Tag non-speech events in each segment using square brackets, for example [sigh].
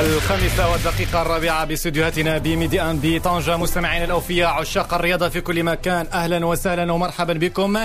الخامسة والدقيقة الرابعة باستديوهاتنا بميديان بطنجة. مستمعين الأوفياء عشاق الرياضة في كل مكان أهلا وسهلا ومرحبا بكم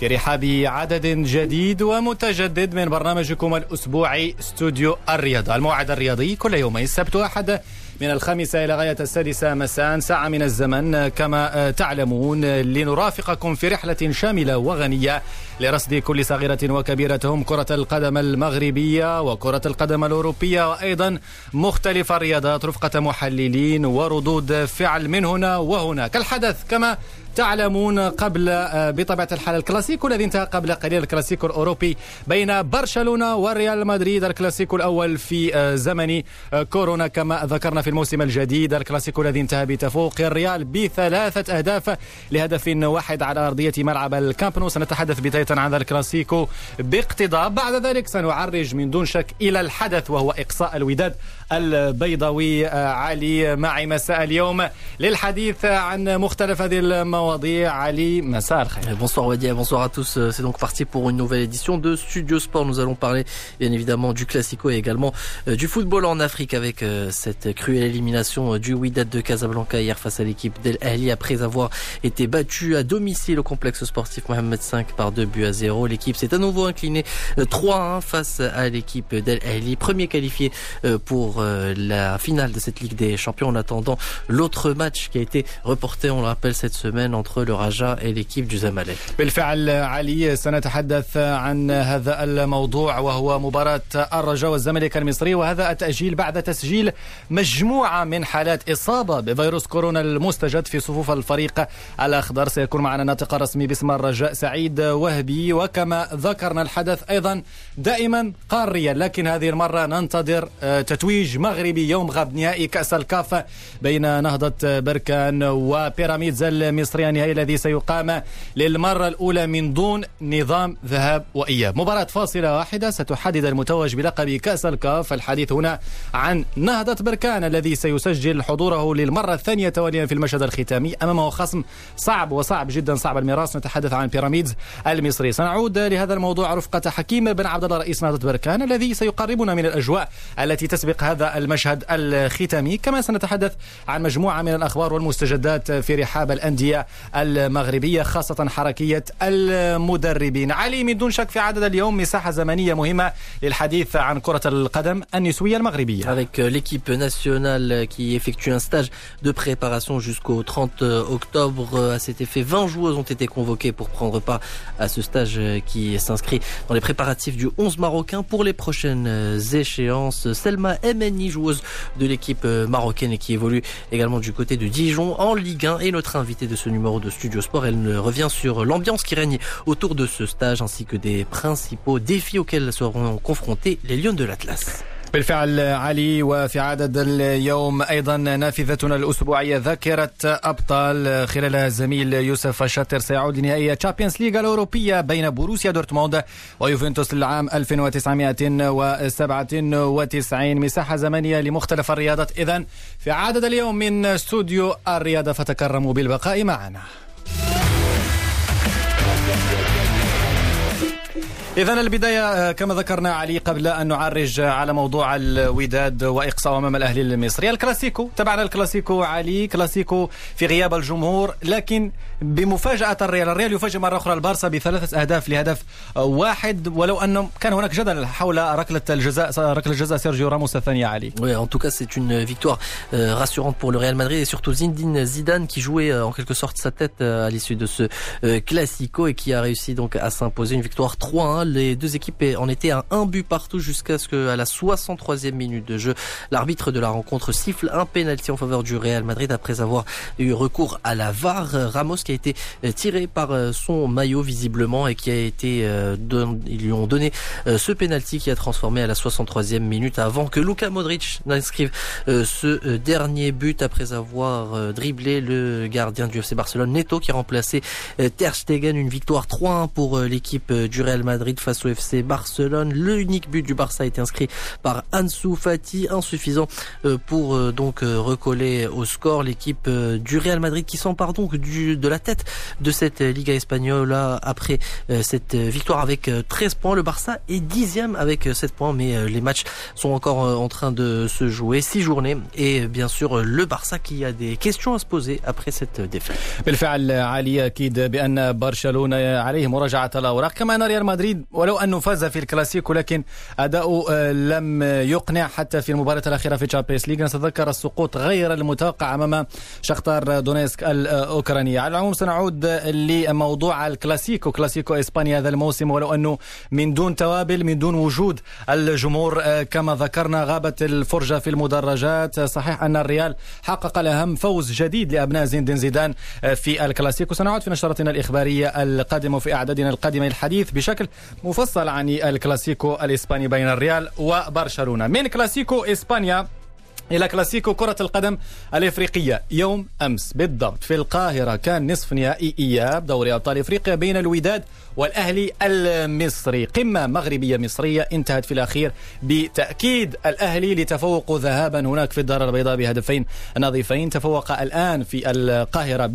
في رحاب عدد جديد ومتجدد من برنامجكم الأسبوعي استوديو الرياضة. الموعد الرياضي كل يومين السبت واحد من الخامسة إلى غاية السادسة مساء ساعة من الزمن كما تعلمون لنرافقكم في رحلة شاملة وغنية لرصد كل صغيرة وكبيرة هم كرة القدم المغربية وكرة القدم الأوروبية وأيضا مختلف الرياضات رفقة محللين وردود فعل من هنا وهناك. الحدث كما تعلمون قبل آه، بطبيعة الحال الكلاسيكو الذي انتهى قبل قليل الكلاسيكو الأوروبي بين برشلونة وريال مدريد. الكلاسيكو الأول في آه، زمن آه، كورونا كما ذكرنا في الموسم الجديد. الكلاسيكو الذي انتهى بتفوق الريال بثلاثة أهداف لهدف واحد على أرضية ملعب الكامبنو سنتحدث بداية عن الكلاسيكو باقتضاب. بعد ذلك سنعرج من دون شك إلى الحدث وهو إقصاء الوداد البيضاوي علي معي مساء اليوم للحديث عن مختلف هذه المواضيع علي مساء الخير Bonsoir Wadi, bonsoir à tous. C'est donc parti pour une nouvelle édition de Studio Sport. Nous allons parler bien évidemment du Classico et également euh, du football en Afrique avec euh, cette cruelle élimination euh, du Wydad de Casablanca hier face à l'équipe d'El Ahly après avoir été battu à domicile au complexe sportif Mohamed V par 2 buts à 0. L'équipe s'est à nouveau inclinée 3-1 face à l'équipe d'El Ahly, premier qualifié pour euh, la finale de cette Ligue des Champions en attendant l'autre match qui a été reporté, on le rappelle, cette semaine entre le Raja et l'équipe du Zamalek. بالفعل علي سنتحدث عن هذا الموضوع وهو مباراة الرجاء والزمالك المصري وهذا التأجيل بعد تسجيل مجموعة من حالات إصابة بفيروس كورونا المستجد في صفوف الفريق الأخضر سيكون معنا ناطق رسمي باسم الرجاء سعيد وهبي وكما ذكرنا الحدث أيضا دائما قاريا لكن هذه المرة ننتظر آه، تتويج تتويج مغربي يوم غد نهائي كأس الكاف بين نهضة بركان وبيراميدز المصري. النهائي الذي سيقام للمرة الأولى من دون نظام ذهاب وإياب. مباراة فاصلة واحدة. ستحدد المتوج بلقب كأس الكاف الحديث هنا عن نهضة بركان الذي سيسجل حضوره للمرة الثانية تواليا في المشهد الختامي أمامه خصم صعب وصعب جدا صعب الميراث. نتحدث عن بيراميدز المصري. سنعود لهذا الموضوع. رفقة حكيم بن عبد الله رئيس نهضة بركان الذي سيقربنا من الأجواء التي تسبق هذا هذا المشهد الختامي كما سنتحدث عن مجموعة من الأخبار والمستجدات في رحاب الأندية المغربية خاصة حركية المدربين علي من دون شك في عدد اليوم مساحة زمنية مهمة للحديث عن كرة القدم النسوية المغربية Avec euh, l'équipe nationale qui effectue un stage de préparation jusqu'au 30 octobre à cet effet 20 joueuses ont été convoquées pour prendre part à ce stage qui s'inscrit dans les préparatifs du 11 marocain pour les prochaines échéances Selma Joueuse de l'équipe euh, marocaine et qui évolue également du côté de Dijon en Ligue 1 et notre invitée de ce numéro de Studio Sport. Elle revient sur l'ambiance qui règne autour de ce stage ainsi que des principaux défis auxquels seront confrontés les Lions de l'Atlas. بالفعل علي وفي عدد اليوم أيضا نافذتنا الأسبوعية ذاكرة أبطال خلالها الزميل يوسف الشاطر سيعود لنهائي Champions League الأوروبية بين بوروسيا دورتموند ويوفنتوس للعام 1997 مساحة زمنية لمختلف الرياضات. اذا في عدد اليوم من استوديو الرياضة فتكرموا بالبقاء معنا. إذا البداية كما ذكرنا علي قبل أن نعرج على موضوع الوداد وإقصاء أمام الأهلي المصري. الكلاسيكو تابعنا الكلاسيكو علي كلاسيكو في غياب الجمهور لكن بمفاجأة الريال الريال يفاجئ مرة أخرى البارسا بثلاثة أهداف لهدف واحد. ولو أنه كان هناك جدل حول ركلة الجزاء ركلة الجزاء سيرجيو راموس الثانية علي. Oui, en tout cas, c'est une victoire euh, rassurante pour le Real Madrid et surtout Zinedine Zidane qui jouait euh, en quelque sorte sa tête euh, à l'issue de ce euh, classico et qui a réussi donc à s'imposer. Une victoire 3-1 les deux équipes en étaient à un but partout jusqu'à ce qu'à la 63e minute de jeu, l'arbitre de la rencontre siffle un penalty en faveur du Real Madrid après avoir eu recours à la VAR. Ramos qui a été euh, tiré par euh, son maillot visiblement et qui a été euh, ils lui ont donné ce penalty qui a transformé à la 63e minute avant que Luka Modric n'inscrive ce dernier but après avoir dribblé le gardien du FC Barcelone Neto qui a remplacé Ter Stegen une victoire 3-1 pour l'équipe du Real Madrid Madrid face au FC Barcelone. L'unique but du Barça a été inscrit par Ansu Fati, insuffisant euh, pour euh, donc recoller au score l'équipe du Real Madrid qui s'empare donc du, de la tête de cette Liga espagnole après cette victoire avec 13 points. Le Barça est dixième avec 7 points, mais les matchs sont encore en train de se jouer. Six journées et bien sûr le Barça qui a des questions à se poser après cette défaite. برشلونه عليه مراجعه الاوراق كما ان ريال مدريد ولو أنه فاز في الكلاسيكو لكن أداؤه آه، لم يقنع حتى في المباراة الأخيرة في Champions League نتذكر السقوط غير المتوقع أمام شختار دونيسك الأوكرانية. على العموم سنعود لموضوع الكلاسيكو. كلاسيكو إسبانيا هذا الموسم ولو أنه من دون توابل من دون وجود الجمهور آه، كما ذكرنا غابت الفرجة في المدرجات. صحيح أن الريال حقق الاهم فوز جديد لأبناء زين زيدان آه، في الكلاسيكو. سنعود في نشرتنا الإخبارية القادمة في أعدادنا القادمة الحديث بشكل مفصل عن الكلاسيكو الإسباني بين الريال وبرشلونة. من كلاسيكو إسبانيا إلى كلاسيكو كرة القدم الإفريقية يوم أمس بالضبط في القاهرة كان نصف نهائي إياب دوري أبطال إفريقيا بين الوداد والأهلي المصري قمة مغربية مصرية انتهت في الأخير بتأكيد الأهلي لتفوق ذهابا هناك في الدار البيضاء بهدفين نظيفين. تفوق الآن في القاهرة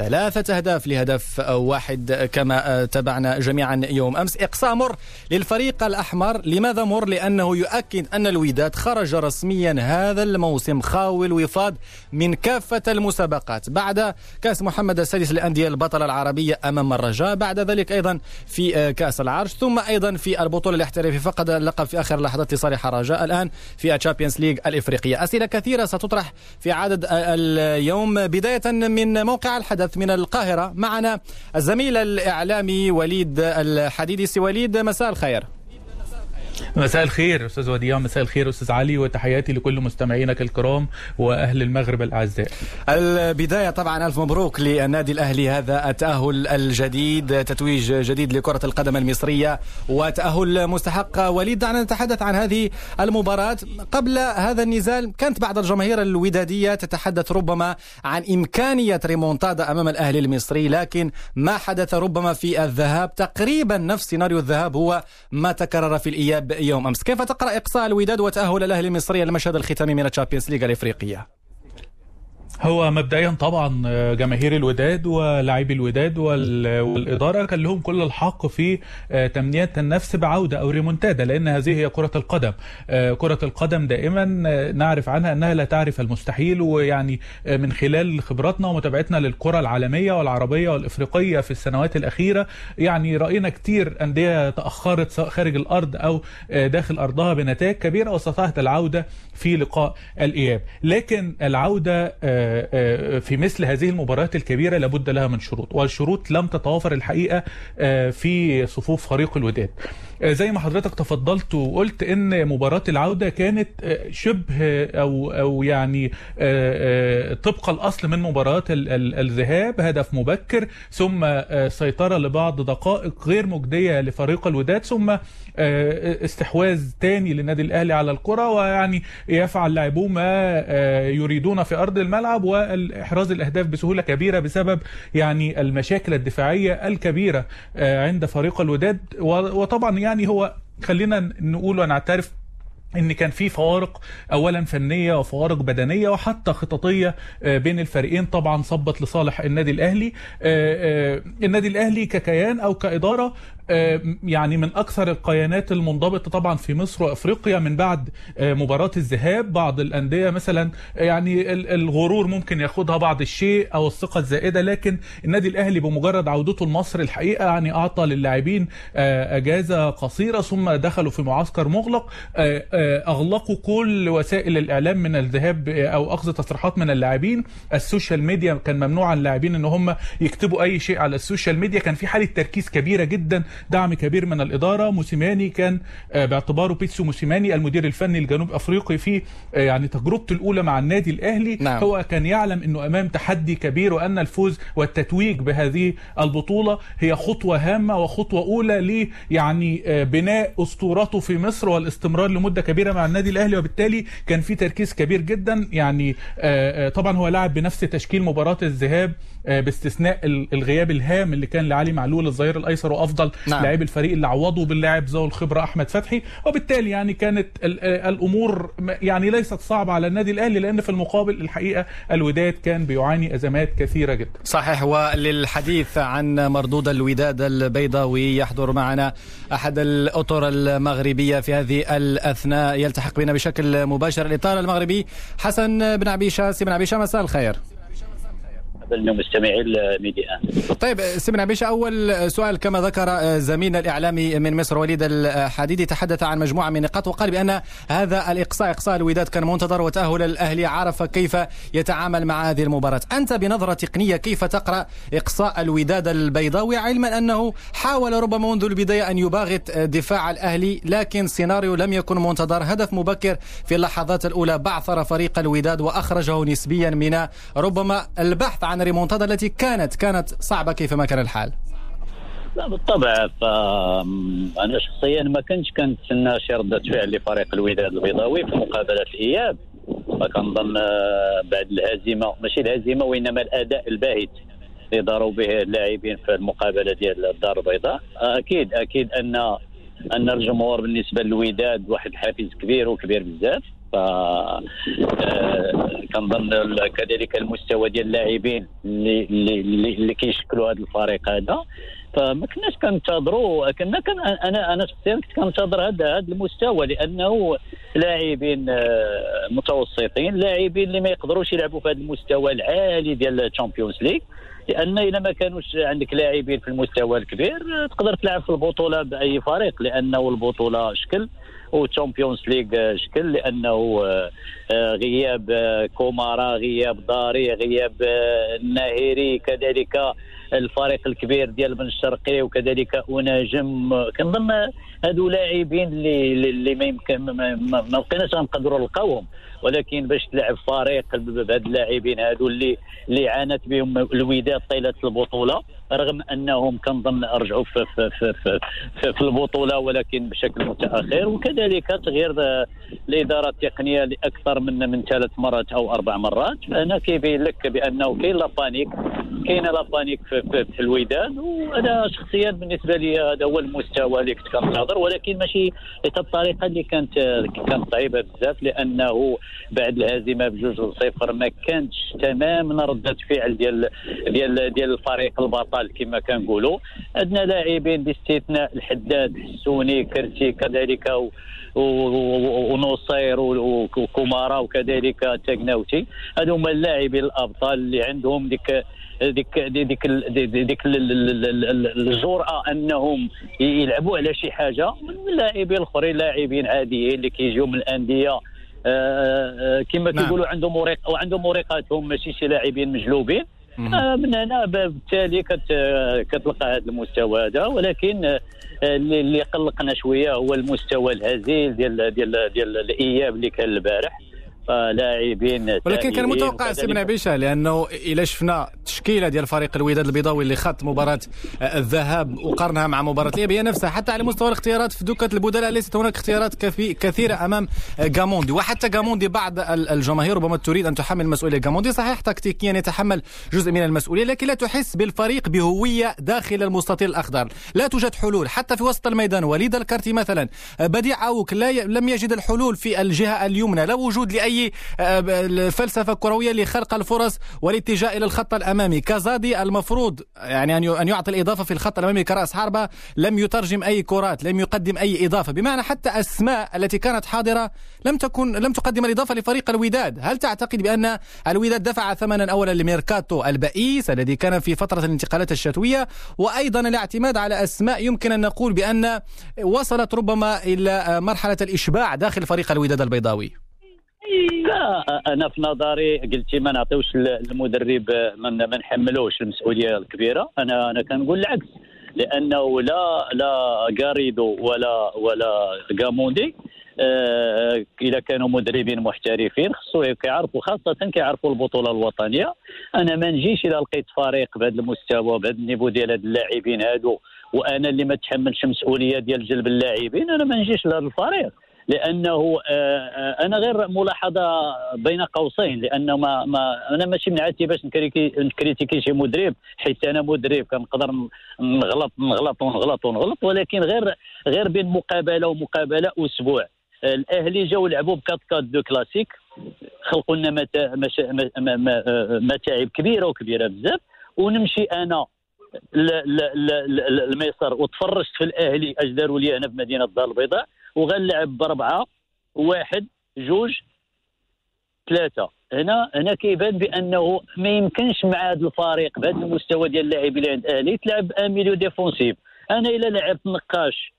بثلاثة أهداف لهدف واحد كما تابعنا جميعا يوم أمس. إقصاء مر للفريق الأحمر. لماذا مر؟ لأنه يؤكد أن الوداد خرج رسميا هذا الموسم خاوي الوفاض من كافة المسابقات. بعد كأس محمد السادس للأندية البطلة العربية أمام الرجاء بعد ذلك أيضا في آه، كأس العرش ثم أيضا في البطولة الاحترافية. فقد اللقب في آخر لحظات لصالح الرجاء. الآن في ال Champions League الإفريقية. أسئلة كثيرة ستطرح في عدد اليوم. بداية من موقع الحدث من القاهرة معنا الزميل الإعلامي وليد الحديدي. سي وليد مساء الخير. مساء الخير أستاذ وديع. مساء الخير أستاذ علي وتحياتي لكل مستمعينك الكرام وأهل المغرب الأعزاء. البداية طبعا ألف مبروك للنادي الأهلي هذا التأهل الجديد تتويج جديد لكرة القدم المصرية وتأهل مستحق. وليد دعنا نتحدث عن هذه المباراة. قبل هذا النزال كانت بعض الجماهير الودادية تتحدث ربما عن إمكانية ريمونتادا أمام الأهلي المصري لكن ما حدث ربما في الذهاب؟ تقريبا نفس سيناريو الذهاب هو ما تكرر في الإياب يوم أمس. كيف تقرأ إقصاء الوداد وتأهل الأهلي المصري للمشهد الختامي من ال Champions League الإفريقية؟ هو مبدئيا طبعا آه، جماهير الوداد ولاعبي الوداد والإدارة كان لهم كل الحق في آه، تمنية النفس بعودة أو ريمونتادا لأن هذه هي كرة القدم. آه، كرة القدم دائما نعرف عنها أنها لا تعرف المستحيل ويعني من خلال خبراتنا ومتابعتنا للكرة العالمية والعربية والإفريقية في السنوات الأخيرة. يعني رأينا كتير أندية تأخرت سواء خارج الأرض أو داخل أرضها بنتائج كبيرة واستطاعت العودة في لقاء الإياب. لكن العودة في مثل هذه المباريات الكبيرة لابد لها من شروط والشروط لم تتوافر الحقيقة آه، في صفوف فريق الوداد. آه، زي ما حضرتك تفضلت وقلت إن مباراة العودة كانت آه، شبه أو أو يعني طبق الأصل من مباراة الذهاب هدف مبكر ثم سيطرة لبعض دقائق غير مجدية لفريق الوداد ثم استحواذ تاني للنادي الأهلي على الكرة ويعني يفعل لاعبوه ما يريدون في أرض الملعب. الملعب واحراز الأهداف بسهولة كبيرة بسبب يعني المشاكل الدفاعية الكبيرة آه، عند فريق الوداد. وطبعا يعني هو خلينا نقول ونعترف إن كان في فوارق اولا فنية وفوارق بدنية وحتى خططية آه، بين الفريقين. طبعا صبت لصالح النادي الأهلي آه، النادي الأهلي ككيان أو كإدارة يعني من أكثر القيانات المنضبطة طبعا في مصر وأفريقيا من بعد آه، مباراة الذهاب. بعض الأندية مثلا يعني الغرور ممكن ياخدها بعض الشيء أو الثقة الزائدة لكن النادي الأهلي بمجرد عودته لمصر الحقيقة يعني أعطى للاعبين آه، أجازة قصيرة ثم دخلوا في معسكر مغلق. أغلقوا كل وسائل الإعلام من الذهاب أو أخذ تصريحات من اللاعبين. ال social media كان ممنوع عن اللاعبين إن هم يكتبوا أي شيء على ال social media. كان في حالة تركيز كبيرة جدا دعم كبير من الإدارة. موسيماني كان آه، باعتباره بيتسو موسيماني المدير الفني الجنوب أفريقي في آه، يعني تجربته الأولى مع النادي الأهلي. نعم. هو كان يعلم إنه أمام تحدي كبير وأن الفوز والتتويج بهذه البطولة هي خطوة هامة وخطوة أولى ل يعني آه، بناء أسطورته في مصر والاستمرار لمدة كبيرة مع النادي الأهلي. وبالتالي كان في تركيز كبير جدا. يعني طبعا هو لعب بنفس تشكيل مباراة الذهاب باستثناء الغياب الهام اللي كان لعلي معلول الظهير الأيسر وأفضل نعم. لاعبي الفريق اللي عوضوا باللاعب ذو الخبرة أحمد فتحي. وبالتالي يعني كانت الأمور يعني ليست صعبة على النادي الأهلي لأن في المقابل الحقيقة الوداد كان بيعاني أزمات كثيرة جدا. صحيح. وللحديث عن مردود الوداد البيضاوي يحضر معنا أحد الأطر المغربية في هذه الأثناء يلتحق بنا بشكل مباشر الإطار المغربي حسن بن عبيشة. سي بن عبيشة مساء الخير. مستمعي الميديا طيب سمعنا بيش أول سؤال كما ذكر زميلنا الإعلامي من مصر وليد الحديدي تحدث عن مجموعة من النقاط وقال بأن هذا الإقصاء إقصاء الوداد كان منتظر وتأهل الأهلي عرف كيف يتعامل مع هذه المباراة. أنت بنظرة تقنيه كيف تقرأ إقصاء الوداد البيضاوي؟ علما أنه حاول ربما منذ البداية أن يباغت دفاع الأهلي لكن سيناريو لم يكن منتظر. هدف مبكر في اللحظات الأولى بعثر فريق الوداد وأخرجه نسبيا من ربما البحث عن عن ريمونتادا التي كانت كانت صعبة كيفما كان الحال؟ لا بالطبع فانا شخصيا ما كنتش كنتسنى شي رده فعل لفريق الوداد البيضاوي في مقابلة الإياب. فكنظن آه، بعد الهزيمة ماشي الهزيمة وإنما الأداء الباهت اللي داروا به اللاعبين في المقابلة ديال الدار البيضاء. أكيد أكيد ان أن الجمهور بالنسبة للوداد واحد الحافز كبير وكبير بزاف. آه، كنظن كذلك المستوى ديال اللاعبين اللي اللي اللي كيشكلوا هذا الفريق هذا. فما كناش كنتظروا كنا كان أنا أنا شخصيا كنت كنتظر هذا هذا المستوى لأنه لاعبين آه، متوسطين لاعبين اللي ما يقدروش يلعبوا في هذا المستوى العالي ديال ال Champions League. لأن اذا ما كانوش عندك لاعبين في المستوى الكبير تقدر تلعب في البطولة بأي فريق لأنه البطولة شكل. و Champions League شكل لأنه آه، غياب آه، كومارا غياب داري غياب آه، الناهيري كذلك الفريق الكبير ديال بنشرقي وكذلك أوناجم كنظن هادو لاعبين اللي اللي ما يمكن ما بقيناش غنقدروا نلقاوهم. ولكن باش تلعب فريق بهاد اللاعبين هادو اللي اللي عانت بهم الوداد طيلة البطولة رغم أنهم كنظن رجعوا في, في, في, في, في, في البطولة ولكن بشكل متأخر. وكذلك تغيير الاداره التقنيه لأكثر من من ثلاث مرات أو أربع مرات. فهنا كيبين لك بأنه كاين la panique كاينة la panique في, في, في الوداد وأنا شخصيا بالنسبة لي هذا هو المستوى اللي كنت كنتظر ولكن ماشي الطريقة اللي كانت كانت صعيبه بزاف لأنه بعد الهزيمة بجوج صفر ما كانتش تماما ردة فعل ديال ديال ديال الفريق البطل كما كنقولوا. عندنا لاعبين باستثناء الحداد حسوني كرسي كذلك ونصير وكومارا وكذلك تاكناوتي هذو هما اللاعبين الأبطال اللي عندهم ديك ديك ديك ديك الجرأة أنهم يلعبوا على شي حاجة من اللاعبين الآخرين لاعبين عاديين اللي كيجيو من الأندية. آه، آه، كما نعم. كيقولوا عندهم مريق وعندهم مريقاتهم ماشي شي لاعبين مجلوبين. من هنا بالتالي كتلقى هذا المستوى هذا. ولكن اللي قلقنا شوية هو المستوى الهزيل ديال ديال ديال الإياب اللي كان البارح. لاعبين ولكن كان متوقع سي بن عبيشة لأنه إلى شفنا تشكيلة ديال فريق الوداد البيضاوي اللي خط مباراة الذهاب وقارنها مع مباراة الإياب هي نفسها حتى على مستوى الاختيارات في دكه البدلاء ليست هناك اختيارات كثيرة أمام جاموندي وحتى جاموندي بعض الجماهير ربما تريد أن تحمل مسؤولية. جاموندي صحيح تكتيكيا يتحمل جزء من المسؤولية لكن لا تحس بالفريق بهوية داخل المستطيل الأخضر. لا توجد حلول حتى في وسط الميدان. وليد الكارتي مثلا بديع أووك لا ي... لم يجد الحلول في الجهة اليمنى. لا وجود لأي اي آه، الفلسفة الكروية لخلق الفرص والاتجاه إلى الخط الأمامي. كازادي المفروض يعني أن يعطي الإضافة في الخط الأمامي كرأس حربة لم يترجم أي كرات لم يقدم أي إضافة. بمعنى حتى أسماء التي كانت حاضرة لم تكن لم تقدم الإضافة لفريق الوداد. هل تعتقد بأن الوداد دفع ثمنا اولا لميركاتو البئيس الذي كان في فترة الانتقالات الشتوية؟ وأيضا الاعتماد على أسماء يمكن أن نقول بأن وصلت ربما إلى مرحلة الإشباع داخل فريق الوداد البيضاوي. لا أنا في نظري قلتي ما نعطيوش المدرب ما نحملوش المسؤولية الكبيرة. أنا أنا كنقول العكس لأنه لا لا غاريدو ولا ولا غاموندي آه كانوا مدربين محترفين خصو كيعرفوا خاصة كيعرفوا البطولة الوطنية. أنا ما نجيش إذا لقيت فريق بهذا المستوى بهذا النيفو ديال هاد اللاعبين هادو وأنا اللي ما تحملش مسؤولية ديال جلب اللاعبين أنا ما نجيش لهذا الفريق. لأنه أنا غير ملاحظة بين قوسين لأنه ما, ما أنا ماشي من عادتي باش نكريتيكي شي مدرب حيت أنا مدرب كنقدر نغلط نغلط ونغلط ونغلط ولكن غير غير بين مقابلة ومقابلة أسبوع. الأهلي جاو لعبوا ب 4 4 2 كلاسيك خلقوا لنا متاعب كبيرة وكبيرة بزاف. ونمشي أنا الميسر وتفرجت في الأهلي اش داروا لي أنا في مدينة الدار البيضاء. وغنلعب باربعه واحد جوج ثلاثة. هنا هنا كيبان بأنه ما يمكنش مع هذا الفريق بهذا المستوى ديال اللاعبين عند الاهلي تلعب ان ميليو ديفونسيف. أنا إلا لعبت نقاش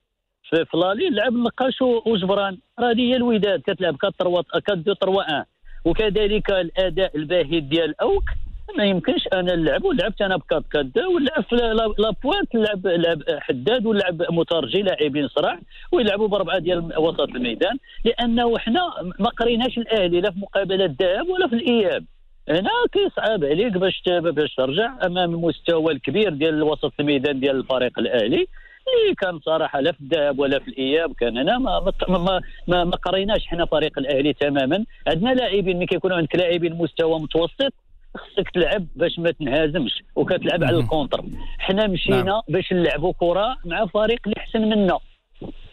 في فلالي لعب نقاش وجبران. راه هي الوداد كتلعب 4 4 3 1 وكذلك الأداء الباهت ديال أوك ما يمكنش أنا نلعب ولعبت أنا بكات كاد ولعب في لا بوانت لعب حداد ولعب مترجي لاعبين صراع ويلعبوا بأربعة ديال وسط الميدان لأنه حنا ما قريناش الأهلي لا في مقابله الذهاب ولا في الإياب. هنا كيصعب عليك باش باش ترجع أمام المستوى الكبير ديال وسط الميدان ديال الفريق الأهلي اللي كان صراحة لا في الذهاب ولا في الإياب كان هنا ما ما ما, ما قريناش حنا فريق الأهلي تماما. عندنا لاعبين ملي كيكونوا عندك لاعبين مستوى متوسط خصك تلعب باش ما تنهزمش وكتلعب على ال contre. حنا مشينا نعم. باش نلعبوا كرة مع فريق اللي أحسن منا.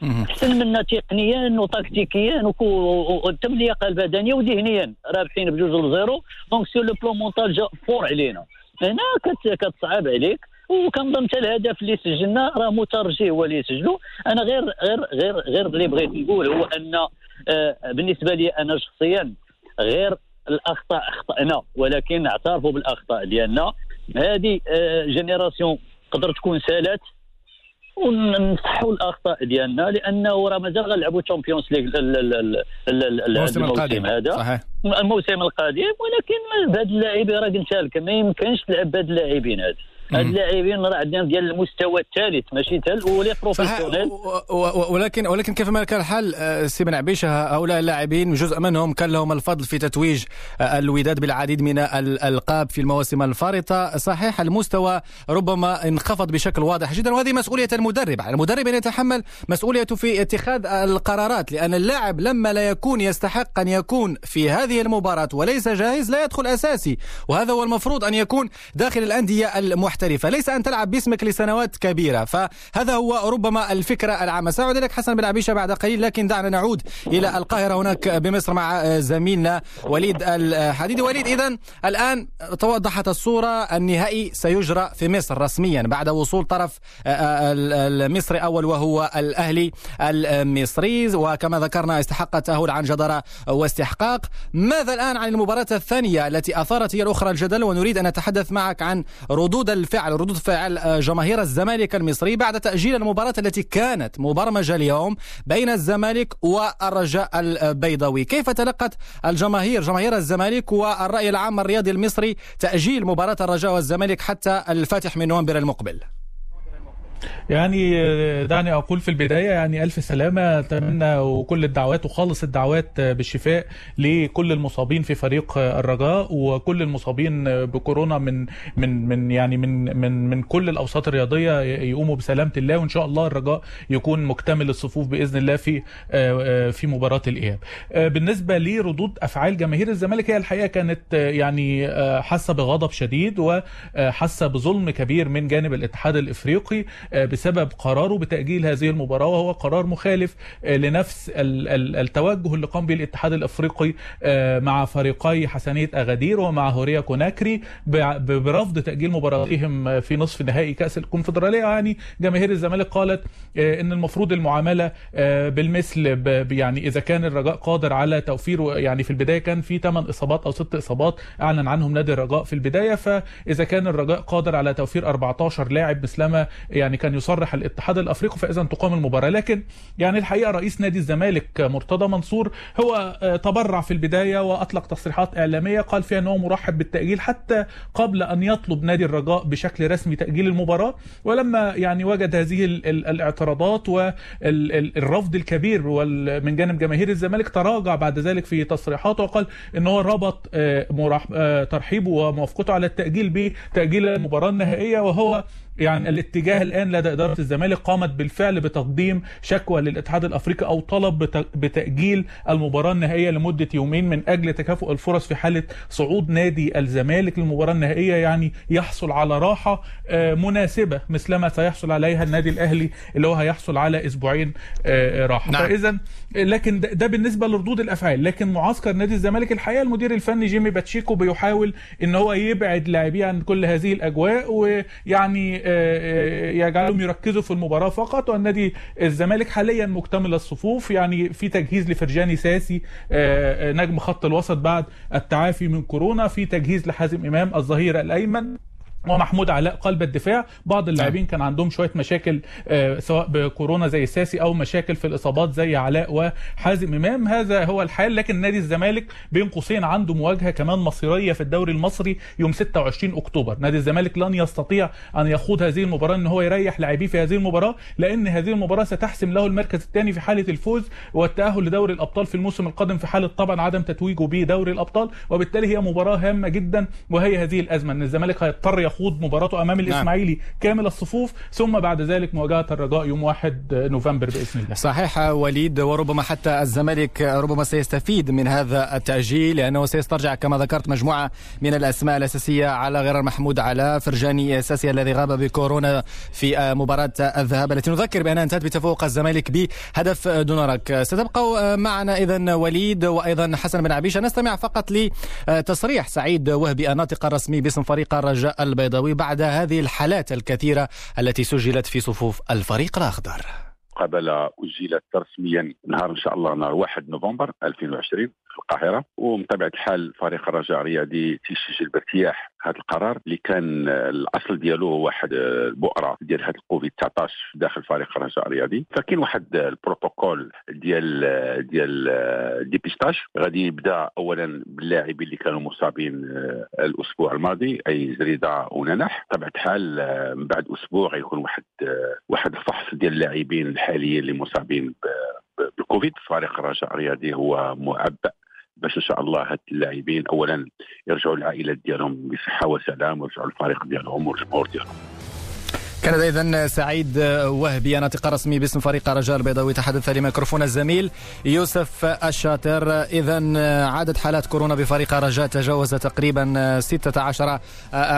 أحسن منا تقنيا وتكتيكيا وحتى اللياقه البدنية وذهنيا. رابحين بجوج ل zéro. donc sur le plan mental جا fort علينا. هنا كتصعب عليك. وكنظن حتى الهدف اللي سجلنا. راه متراجي هو اللي سجلوا أنا غير غير غير غير اللي بغيت نقول هو أن آه بالنسبة لي أنا شخصيا غير الأخطاء اخطانا ولكن نعترفوا بالأخطاء ديالنا هذه آه génération تقدر تكون سالات ونصحوا الأخطاء ديالنا لأنه راه مازال غنلعبوا Champions League الموسم القادم. هذا. صحيح. الموسم القادم ولكن بهاد اللاعبين راه قلت لك ما يمكنش تلعب بهاد اللاعبين هذا. هاد اللاعبين راه عندنا ديال المستوى الثالث ماشي حتى الأولى professionnel ولكن ولكن كيف ما كان الحال آه، سي بن عبيشه هؤلاء اللاعبين جزء منهم كان لهم الفضل في تتويج آه، الوداد بالعديد من الألقاب في المواسم الفارطة. صحيح المستوى ربما انخفض بشكل واضح جدا وهذه مسؤولية المدرب. المدرب ان يتحمل مسؤوليته في اتخاذ القرارات لأن اللاعب لما لا يكون يستحق أن يكون في هذه المباراة وليس جاهز لا يدخل أساسي. وهذا هو المفروض أن يكون داخل الأندية المحترفة. محترفة ليس أن تلعب باسمك لسنوات كبيرة. فهذا هو ربما الفكرة العامة. سأعود إليك حسن بن عبيشة بعد قليل لكن دعنا نعود إلى القاهرة. هناك بمصر مع زميلنا وليد الحديدي وليد إذا الآن توضحت الصورة النهائي سيجرى في مصر رسميا بعد وصول طرف المصري أول وهو الأهلي المصري. وكما ذكرنا استحق التأهل عن جدارة واستحقاق. ماذا الآن عن المباراة الثانية التي أثارت هي الأخرى الجدل؟ ونريد أن نتحدث معك عن ردود الفعل ردود فعل آه، جماهير الزمالك المصري بعد تأجيل المباراة التي كانت مبرمجة اليوم بين الزمالك والرجاء البيضاوي. كيف تلقت الجماهير جماهير الزمالك والرأي العام الرياضي المصري تأجيل مباراة الرجاء والزمالك حتى الفاتح من نوفمبر المقبل؟ يعني دعني أقول في البداية يعني ألف سلامة أتمنى وكل الدعوات وخالص الدعوات بالشفاء لكل المصابين في فريق الرجاء وكل المصابين بكورونا من من من يعني من من من كل الأوساط الرياضية يقوموا بسلامة الله وإن شاء الله الرجاء يكون مكتمل الصفوف بإذن الله في في مباراة الإياب. بالنسبة لردود أفعال جماهير الزمالك هي الحقيقة كانت يعني حاسة بغضب شديد وحاسه بظلم كبير من جانب الاتحاد الإفريقي بسبب قراره بتأجيل هذه المباراة وهو قرار مخالف آه، لنفس التوجه اللي قام به الاتحاد الأفريقي آه، مع فريقي حسنية أغادير ومع هوريا كوناكري برفض تأجيل مباراتهم في نصف نهائي كأس الكونفدرالية. يعني جماهير الزمالك قالت آه، إن المفروض المعاملة بالمثل يعني إذا كان الرجاء قادر على توفير يعني في البداية كان في 8 إصابات أو 6 إصابات أعلن عنهم نادي الرجاء في البداية. فإذا كان الرجاء قادر على توفير 14 لاعب مثلما يعني كان يصرح الاتحاد الأفريقي فإذا تقام المباراة. لكن يعني الحقيقة رئيس نادي الزمالك مرتضى منصور هو آه، تبرع في البداية وأطلق تصريحات إعلامية قال فيها انه مرحب بالتأجيل حتى قبل أن يطلب نادي الرجاء بشكل رسمي تأجيل المباراة. ولما يعني وجد هذه الاعتراضات والرفض الكبير من جانب جماهير الزمالك تراجع بعد ذلك في تصريحاته وقال إن هو ربط آه، آه، ترحيبه وموافقته على التأجيل بتأجيل المباراة النهائية. وهو يعني الاتجاه الآن لدى إدارة الزمالك قامت بالفعل بتقديم شكوى للاتحاد الأفريقي أو طلب بت- بتأجيل المباراة النهائية لمدة يومين من أجل تكافؤ الفرص في حالة صعود نادي الزمالك. للمباراه النهائية يعني يحصل على راحة آه، مناسبة مثلما سيحصل عليها النادي الأهلي اللي هو هيحصل على أسبوعين آه، راحة. نعم. فإذا لكن ده, بالنسبة لردود الأفعال. لكن معسكر نادي الزمالك الحقيقة المدير الفني جيمي باتشيكو بيحاول إن هو يبعد لاعبيه عن كل هذه الأجواء ويعني يجعلهم يركزوا في المباراة فقط والنادي الزمالك حاليا مكتمل الصفوف يعني في تجهيز لفرجاني ساسي آه، آه، نجم خط الوسط بعد التعافي من كورونا في تجهيز لحازم إمام الظهير الأيمن. ومحمود علاء قلب الدفاع. بعض اللاعبين كان عندهم شوية مشاكل آه، سواء بكورونا زي ساسي أو مشاكل في الإصابات زي علاء وحازم إمام. هذا هو الحال لكن نادي الزمالك بين قوسين عنده مواجهة كمان مصيرية في الدوري المصري يوم 26 أكتوبر. نادي الزمالك لن يستطيع أن يخوض هذه المباراة إن هو يريح لاعبيه في هذه المباراة لأن هذه المباراة ستحسم له المركز الثاني في حالة الفوز والتأهل لدوري الأبطال في الموسم القادم في حالة طبعا عدم تتويجه بدوري الأبطال وبالتالي هي مباراة هامة جدا وهي هذه الأزمة. إن الزمالك هيضطر يخوض مباراته أمام الإسماعيلي كامل الصفوف ثم بعد ذلك مواجهة الرجاء يوم 1 نوفمبر بإذن الله. صحيح وليد وربما حتى الزمالك ربما سيستفيد من هذا التأجيل لأنه سيسترجع كما ذكرت مجموعة من الأسماء الأساسية على غرار محمود علاء فرجاني ساسي الذي غاب بكورونا في مباراة الذهاب التي نذكر بأنها انتهت بتفوق الزمالك بهدف دون رك ستبقى معنا إذا وليد وأيضا حسن بن عبيشة نستمع فقط لتصريح سعيد وهبي الناطق الرسمي باسم فريق الرجاء البيضاوي بعد هذه الحالات الكثيرة التي سجلت في صفوف الفريق الأخضر. المقابلة أجلت رسميا نهار إن شاء الله نهار 1 نوفمبر 2020 في القاهرة ومتابعة الحال فريق الرجاء الرياضي تيسجل بارتياح هذا القرار اللي كان الأصل ديالو هو واحد البؤرة ديال هذا الكوفيد 19 داخل فريق الرجاء الرياضي. فكاين واحد البروتوكول ديال ديال ديبيستاج غادي يبدا اولا باللاعبين اللي كانوا مصابين الأسبوع الماضي أي زريدة وننح. طبعا الحال من بعد أسبوع غيكون واحد واحد الفحص ديال اللاعبين الحاليين اللي مصابين بالكوفيد. فريق الرجاء الرياضي هو معبأ باش ان شاء الله هاد اللاعبين. اولا يرجعوا للعائلات ديالهم بصحة وسلام ويرجعوا للفريق ديالهم والجمهور ديالهم. كان اذا سعيد وهبي. ناطق رسمي باسم فريق رجاء البيضاوي تحدث لميكروفون الزميل يوسف الشاطر اذا عدد حالات كورونا بفريق رجاء. تجاوز تقريبا 16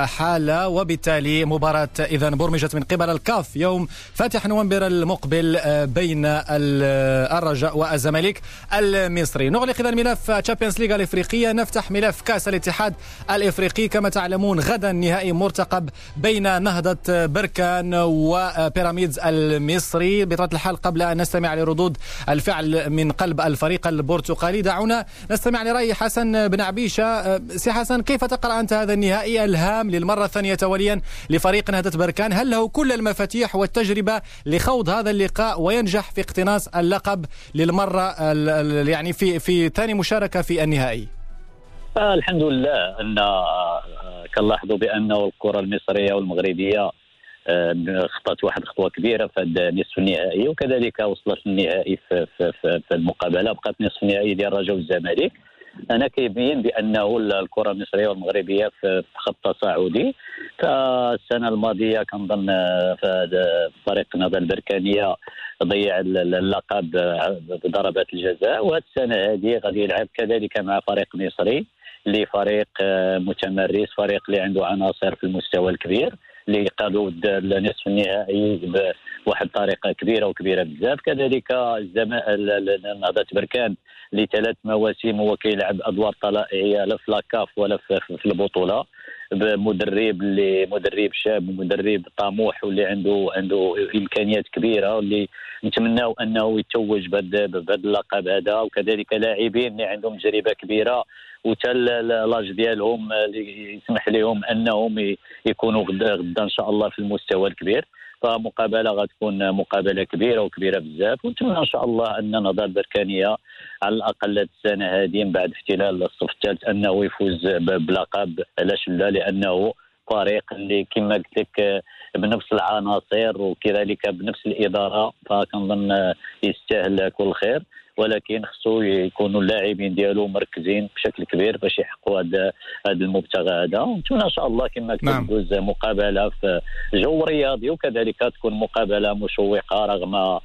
حالة وبالتالي مباراة اذا برمجت من قبل الكاف يوم فاتح نوفمبر المقبل بين الرجاء والزمالك المصري. نغلق اذا ملف Champions League الإفريقية. نفتح ملف كأس الاتحاد الإفريقي. كما تعلمون غدا نهائي مرتقب بين نهضة بركان وبيراميدز المصري. بطبيعه الحال قبل أن نستمع لردود الفعل من قلب الفريق البرتقالي. دعونا نستمع لرأي حسن بن عبيشة. سي حسن كيف تقرأ أنت هذا النهائي الهام للمرة الثانية تواليا لفريق نهضه بركان؟ هل له كل المفاتيح والتجربة لخوض هذا اللقاء وينجح في اقتناص اللقب للمرة يعني في في ثاني مشاركة في النهائي؟ الحمد لله أن كنلاحظوا بانه الكرة المصرية والمغربية خطأت واحد خطوة كبيرة في نصف النهائي وكذلك وصلت للنهائي في, في, في, المقابلة بقات نصف النهائي ديال الرجاء والزمالك أنا كيبين بأنه الكرة المصرية والمغربية في خط تصاعدي. فالسنة الماضية كنظن في فريق النهضه البركانية ضيع اللقب بضربات الجزاء. وهذه السنة هذه غادي يلعب كذلك مع فريق مصري اللي فريق متمرس فريق اللي عنده عناصر في المستوى الكبير. اللي قادوا النصف النهائي بواحد الطريقة كبيرة وكبيرة بزاف. كذلك نهضه بركان لثلاث مواسم هو كيلعب أدوار طلائعية لا في لاكاف ولا في البطولة. بمدرب اللي مدرب شاب ومدرب طموح واللي عنده عنده إمكانيات كبيرة واللي نتمناو أنه يتوج بهذا اللقب هذا وكذلك لاعبين اللي عندهم تجربة كبيرة وتا لاج ديالهم يسمح لهم أنهم يكونوا غدا, غدا إن شاء الله في المستوى الكبير. فمقابله غتكون مقابلة كبيرة وكبيرة بزاف. ونتمنى إن شاء الله أن نهضه البركانيه على الأقل السنة هذه من بعد احتلال الصف الثالث أنه يفوز بلقب لا لأنه فريق اللي كما قلت لك بنفس العناصر وكذلك بنفس الإدارة فكنظن يستاهل كل خير. ولكن خصو يكونوا اللاعبين ديالو مركزين بشكل كبير باش يحققوا هذا هذا المبتغى هذا ونتمنى إن شاء الله كما نعم. كتدوز مقابلة في جو رياضي وكذلك تكون مقابلة مشوقة رغم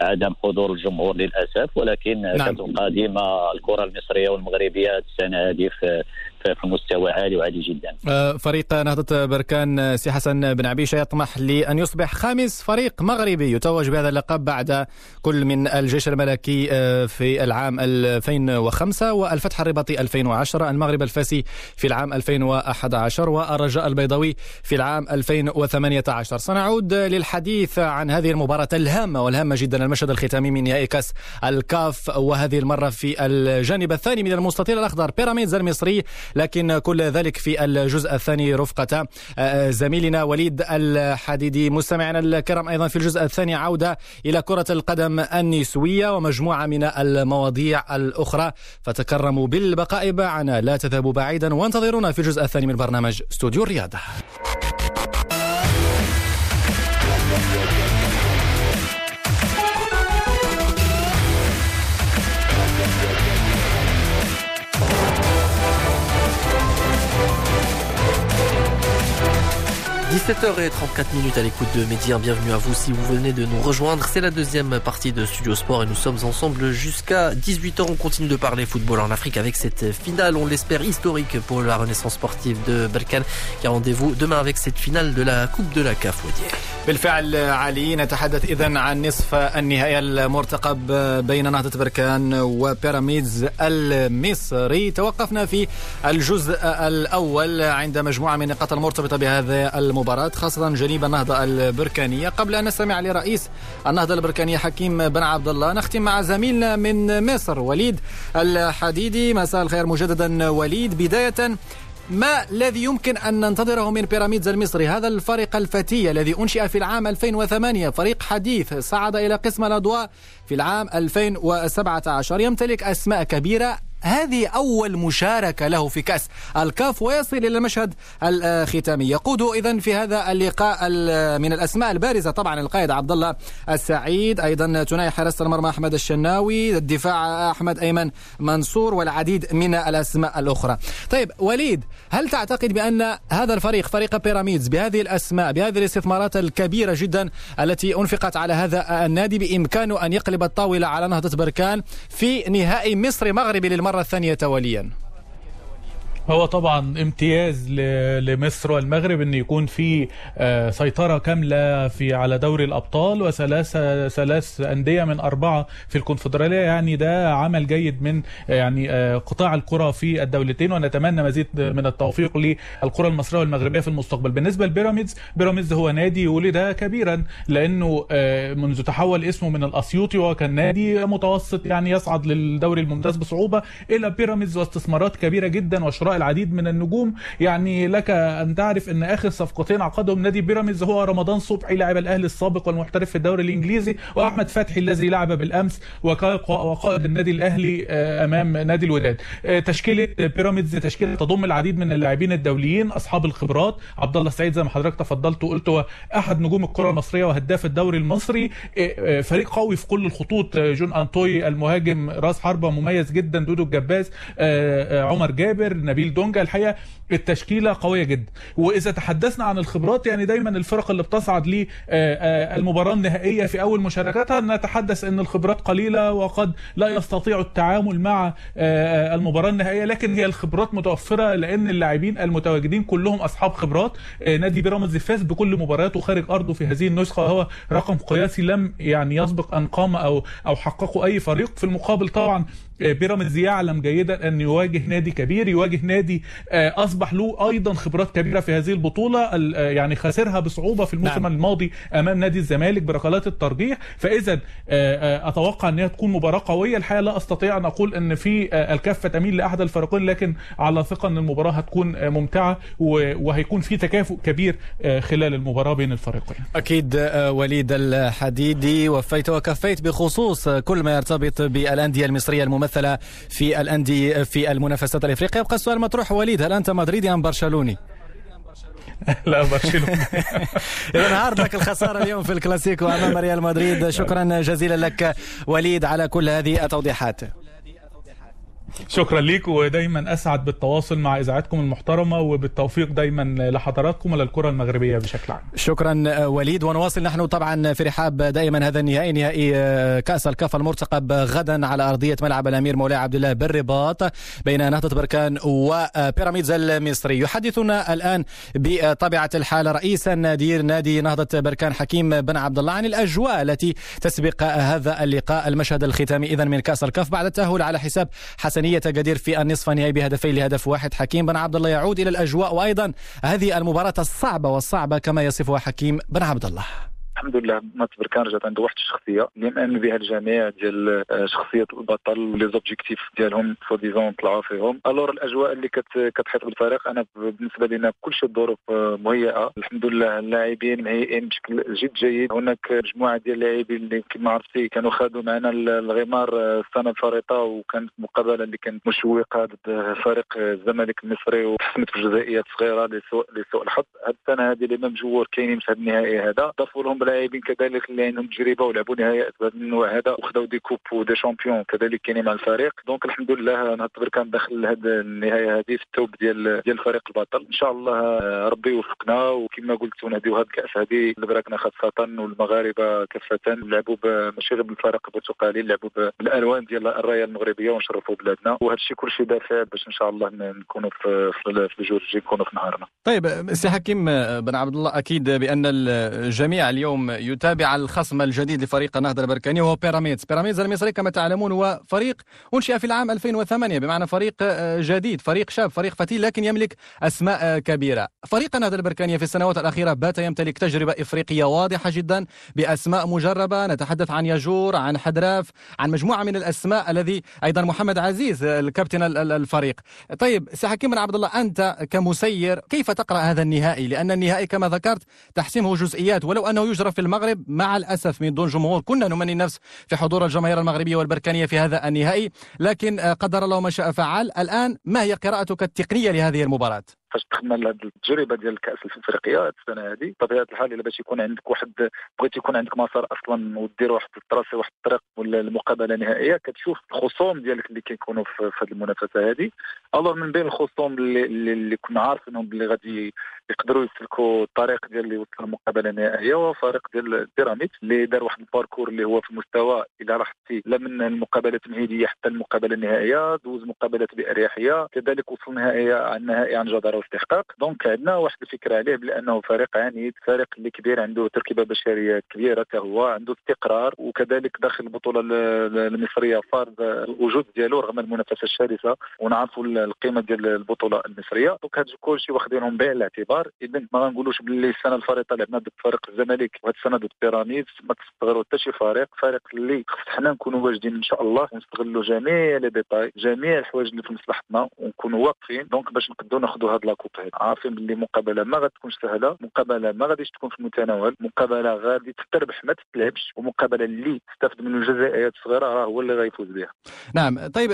عدم حضور الجمهور للأسف ولكن نعم. كتبقى ديما الكرة المصرية والمغربية السنة هذه في في مستوى عالي وعالي جدا آه، فريق نهضة بركان آه، سي حسن بن عبيشة يطمح لأن يصبح خامس فريق مغربي يتوج بهذا اللقب بعد كل من الجيش الملكي آه، في العام 2005 والفتح الرباطي 2010 المغرب الفاسي في العام 2011 والرجاء البيضاوي في العام 2018 سنعود للحديث عن هذه المباراة الهامة والهامة جدا المشهد الختامي من نهائي كاس الكاف وهذه المرة في الجانب الثاني من المستطيل الأخضر بيراميدز المصري لكن كل ذلك في الجزء الثاني رفقة آه، زميلنا وليد الحديدي. مستمعنا الكرام أيضا في الجزء الثاني عودة إلى كرة القدم النسوية ومجموعة من المواضيع الأخرى. فتكرموا بالبقاء معنا. لا تذهبوا بعيدا وانتظرونا في الجزء الثاني من برنامج استوديو الرياضة. 17h34 minutes à l'écoute de Média. Bienvenue à vous si vous venez de nous rejoindre. C'est la deuxième partie de Studio Sport et nous sommes ensemble jusqu'à 18h. On continue de parler football en Afrique avec cette finale, on l'espère, historique pour la renaissance sportive de Berkane qui a rendez-vous demain avec cette finale de la Coupe de la CAF. Wadier. بالفعل علي نتحدث اذا عن نصف النهائي المرتقب بين نهضة بركان وبيراميدز المصري توقفنا في الجزء الاول عند مجموعة من النقاط المرتبطة بهذه المباراة خاصة جنيب النهضة البركانية. قبل أن نستمع لرئيس النهضة البركانية حكيم بن عبد الله نختم مع زميلنا من مصر وليد الحديدي. مساء الخير مجددا وليد. بداية ما الذي يمكن أن ننتظره من بيراميدز المصري؟ هذا الفريق الفتي الذي أنشئ في العام 2008 فريق حديث صعد إلى قسم الأضواء في العام 2017 يمتلك أسماء كبيرة هذه أول مشاركة له في كأس الكاف ويصل إلى المشهد الختامي. يقود إذا في هذا اللقاء من الأسماء البارزة طبعا القائد عبد الله السعيد أيضا ثنائي حراسة المرمى أحمد الشناوي الدفاع أحمد أيمن منصور والعديد من الأسماء الأخرى. طيب وليد هل تعتقد بأن هذا الفريق فريق بيراميدز بهذه الأسماء بهذه الاستثمارات الكبيرة جدا التي أنفقت على هذا النادي بإمكانه أن يقلب الطاولة على نهضة بركان في نهائي مصري مغربي للمرة الثانية تواليا هو طبعا امتياز لمصر والمغرب إن يكون في آه، سيطرة كاملة في على دوري الأبطال وثلاثه ثلاث أندية من أربعة في الكونفدرالية. يعني ده عمل جيد من آه، يعني آه، قطاع الكرة في الدولتين. ونتمنى مزيد من التوفيق للكرة المصرية والمغربية في المستقبل. بالنسبة لبيراميدز بيراميدز هو نادي ولد كبيرا لأنه منذ تحول اسمه من الأسيوطي وهو كان نادي متوسط يعني يصعد للدوري الممتاز بصعوبة إلى بيراميدز واستثمارات كبيرة جدا وشراء العديد من النجوم. يعني لك أن تعرف أن آخر صفقتين عقدهم نادي بيراميدز هو رمضان صبحي لاعب الأهلي السابق والمحترف في الدوري الإنجليزي وأحمد فتحي الذي لعب بالأمس وكا- وقائد النادي الأهلي آه، أمام نادي الوداد. آه، تشكيلة بيراميدز تشكيلة تضم العديد من اللاعبين الدوليين أصحاب الخبرات. عبد الله السعيد زي ما حضرتك تفضلت وقلت هو أحد نجوم الكرة المصرية وهداف الدوري المصري. آه، فريق قوي في كل الخطوط. جون أنطوي المهاجم راس حربة مميز جدا دودو الجباز. عمر جابر نبيل دونجا الحقيقة التشكيلة قوية جدا. وإذا تحدثنا عن الخبرات يعني دايما الفرق اللي بتصعد للمباراه النهائية في أول مشاركتها نتحدث إن الخبرات قليلة وقد لا يستطيع التعامل مع آه، آه، المباراة النهائية لكن هي الخبرات متوفرة لأن اللاعبين المتواجدين كلهم أصحاب خبرات. آه، نادي بيراميدز فاز بكل مبارياته خارج أرضه في هذه النسخة هو رقم قياسي لم يعني يسبق أن قام أو أو حققه أي فريق. في المقابل طبعا بيراميدز يعلم جيدا أن يواجه نادي كبير يواجه نادي آه، أصبح له أيضا خبرات كبيرة في هذه البطولة ال- آه، يعني خسرها بصعوبة في الموسم نعم. الماضي أمام نادي الزمالك بركلات الترجيح. فإذا آه، آه، أتوقع ان هي تكون مباراة قوية. الحقيقة لا أستطيع أن أقول أن في آه، الكفة تميل لأحد الفريقين لكن على ثقة أن المباراة هتكون آه، ممتعة وهيكون في تكافؤ كبير آه، خلال المباراة بين الفريقين. أكيد آه، وليد الحديدي وفيت وكفيت بخصوص آه، كل ما يرتبط بالأندية المصرية الممثلة في الأندية في المنافسات الإفريقية. يبقى السؤال مطروح. وليد هل أنت مدريدي أم برشلوني؟ [laughs] لا برشلونه [laughs] اذا hard luck الخسارة اليوم في الكلاسيكو أمام ريال مدريد. شكرا جزيلا لك وليد على كل هذه التوضيحات. شكرا ليك ودايما أسعد بالتواصل مع إذاعتكم المحترمة وبالتوفيق دايما لحضراتكم وللكره المغربية بشكل عام. شكرا وليد ونواصل نحن طبعا في رحاب دائما هذا النهائي نهائي كأس الكاف المرتقب غدا على أرضية ملعب الأمير مولاي عبد الله بالرباط بين نهضة بركان وبيراميدز المصري. يحدثنا الآن بطبيعة الحال رئيس النادي نادي نهضة بركان حكيم بن عبد الله عن الأجواء التي تسبق هذا اللقاء المشهد الختامي اذا من كأس الكاف بعد التأهل على حساب حسن نية جدير في النصف النهائي بهدفين لهدف واحد. حكيم بن عبد الله يعود إلى الأجواء وأيضا. هذه المباراة الصعبة والصعبة كما يصفها حكيم بن عبد الله. الحمد لله ناس بركان رجعت عنده واحد الشخصية. اللي مامن بها الجميع ديال آه، شخصية البطل و les objectifs ديالهم soi-disant طلعوا فيهم alors الأجواء اللي كت كتحيط بالفريق أنا بالنسبة لنا كل شيء الظروف آه، مهيئة. الحمد لله اللاعبين مهيئين بشكل جد جيد. هناك مجموعة ديال اللاعبين اللي كما عرفتي كانوا خادوا معنا الغمار آه، السنة الفارطه وكانت مقابلة اللي كانت مشوقة ضد فريق الزمالك المصري وتحسمت في جزئيات صغيرة لسوء لسوء الحظ. هذه السنة هذه les mêmes joueurs كاينين في هذا النهائي هذا. ضافوا لهم لاعبين كذلك اللي عندهم تجربة ولعبوا نهائيات بهذا النوع هذا وخذوا des coupes و des champions كذلك كاينين مع الفريق. donc الحمد لله نعتبر كان داخل هذه النهاية هذه في الثوب ديال ديال الفريق البطل. إن شاء الله ربي يوفقنا وكما قلت ونهديو هذه الكاس هذه لبراكنا خاصة والمغاربة كافة لعبوا ماشي غير بالفريق البرتقالي لعبوا بالألوان ديال الرايه المغربية ونشرفوا بلادنا. وهذا الشيء كل شيء دافع باش إن شاء الله نكونوا في في le jour J نكونوا في نهارنا. طيب سي حكيم بن عبد الله أكيد بأن الجميع اليوم يتابع الخصم الجديد لفريق النهضه البركاني وهو بيراميدز. بيراميدز المصري كما تعلمون هو فريق أنشئ في العام 2008 بمعنى فريق آه، جديد فريق شاب فريق فتيل لكن يملك أسماء آه، كبيرة. فريق النهضه البركانية في السنوات الأخيرة بات يمتلك تجربة إفريقية واضحة جدا بأسماء مجربة. نتحدث عن ياجور عن حدراف عن مجموعة من الأسماء الذي أيضا محمد عزيز الكابتن الفريق. طيب سي حكيم بن عبد الله أنت كمسير كيف تقرأ هذا النهائي؟ لأن النهائي كما ذكرت تحسيمه جزئيات ولو أنه يجرى في المغرب. مع الأسف من دون جمهور كنا نمني النفس في حضور الجماهير المغربية والبركانية في هذا النهائي. لكن قدر الله ما شاء فعل. الآن ما هي قراءتك التقنية لهذه المباراة؟ فاش دخلنا لهذه التجربة ديال الكأس الإفريقية السنة هذه. بطبيعة الحال إلا باش يكون عندك واحد بغيت يكون عندك مسار أصلا ودير واحد ال tracé واحد الطريق ولا المقابلة نهائية كتشوف الخصوم ديالك اللي كيكونوا في هذه المنافسة هذه. alors من بين الخصوم اللي, اللي كنا عارفينهم اللي غادي يقدروا يسلكوا الطريق ديال اللي وصل المقابله النهائيه هو فريق ديال بيراميد اللي دار واحد ال parcours اللي هو في المستوى إلى لاحظتي لا من المقابلة التمهيدية حتى المقابلة النهائية دوز مقابلات بأريحية كذلك وصل نهائيه عن نهائي عن جدارة واستحقاق. donc عندنا واحد الفكرة عليه بانه فريق عنيد فريق اللي كبير عنده تركيبة بشرية كبيرة كهو عنده استقرار وكذلك داخل البطولة المصرية فارض الوجود ديالو رغم المنافسة الشرسة ونعرفوا القيمة ديال البطولة المصرية. donc هذا كلشي واخدينهم بعين الاعتبار. اذا ما غنقولوش باللي السنة الفارطه لعبنا ضد فريق الزمالك وهذه السنة ضد بيراميدز ما تستصغروا حتى شي فريق فريق اللي خص حنا نكونوا واجدين إن شاء الله. ونستغلوا جميع les détails جميع الحوايج اللي في مصلحتنا ونكونوا واقفين. donc باش نقدروا ناخذوا هذه la coupe هذه عارفين باللي مقابلة ما غتكونش سهلة مقابلة ما غاديش تكون في المتناول مقابلة غادي تربح ما تتلعبش ومقابلة اللي تستافد من الجزئيات الصغيرة راه هو اللي غيفوز بها. نعم. طيب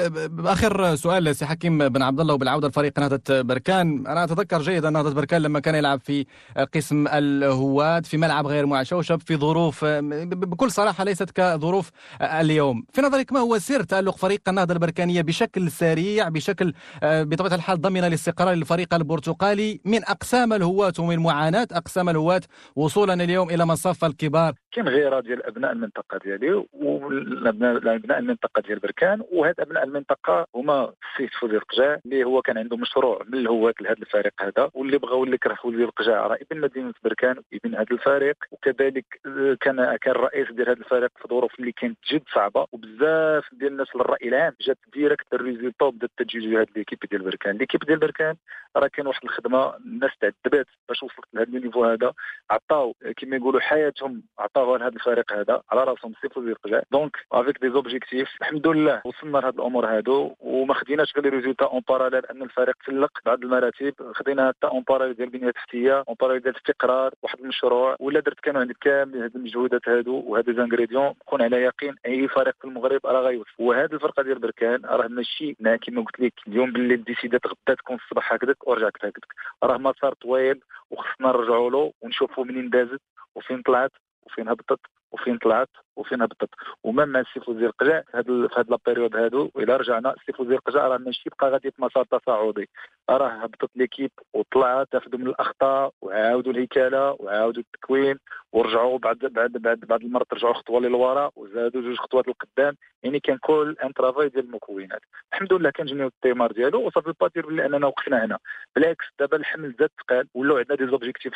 آخر سؤال سي حكيم بن عبد الله وبالعودة لفريق نهضة بركان. أنا أتذكر جيدا نهضة بركان كان يلعب في قسم الهواة في ملعب غير معشوشب في ظروف بكل صراحة ليست كظروف اليوم. في نظرك ما هو سر تألق فريق النهضه البركانية بشكل سريع بشكل بطبيعة الحال ضمن الاستقرار للفريق البرتقالي؟ من أقسام الهواة ومن معاناة أقسام الهواة وصولا اليوم إلى مصاف الكبار؟ كاين غيره ديال ابناء المنطقة ديالي وابناء ابناء المنطقة ديال بركان وهاد أبناء المنطقة هما السيد فوزي القجاع اللي هو كان عنده مشروع من الهواة لهذا الفريق هذا واللي بغى واللي كره فوزي القجاع راه ابن مدينة بركان ابن هذا الفريق وكذلك آه، كان كان الرئيس ديال هذا الفريق في ظروف اللي كانت جد صعبة وبزاف ديال الناس للراي العام جات direct ال résultat وبدا التجهيز لهذه l'équipe ديال بركان. l'équipe ديال بركان راه كان واحد الخدمة الناس تعذبات باش وصلت لهذا ال niveau هذا. عطاو كما يقولوا حياتهم عطاوها لهذا الفريق هذا على راسهم سي فوزي القجاع. donc avec des objectifs الحمد لله وصلنا لهذ الأمور هادو. وما خديناش غير les résultats en parallèle أن الفريق تسلق بعض المراتب. خدينا حتى en parallèle ديال البنية التحتية en parallèle ديال الاستقرار واحد المشروع ولا درت كانوا عندك كامل هاد المجهودات هادو وهاد les ingrédients كون على يقين أي فريق في المغرب راه غيوصل. وهاد الفرقة ديال بركان راه ماشي كما قلت لك اليوم باللي décida ت غدا تكون الصباح هكذاك ورجعت هكذاك. راه مسار طويل وخصنا نرجعوا له ونشوفوا منين دازت وفين طلعت وفين هبطت وفين طلعت. وفين هبطت و même مع السي فوزي القجاع في هاد la période هادو إلى رجعنا السي فوزي القجاع راه ماشي بقى غادي في مسار تصاعدي. راه هبطت l'équipe وطلعت تاخذوا من الأخطاء وعاودوا الهيكله وعاودوا التكوين ورجعوا بعد بعد بعد بعد المرات رجعوا خطوة للوراء وزادوا جوج خطوات للقدام. يعني كان كل un travail ديال المكونات. الحمد لله كنجنيو الثمار ديالو و ça veut pas dire بلي أننا وقفنا هنا. بالعكس دابا الحمل زاد ثقال ولاو عندنا des objectifs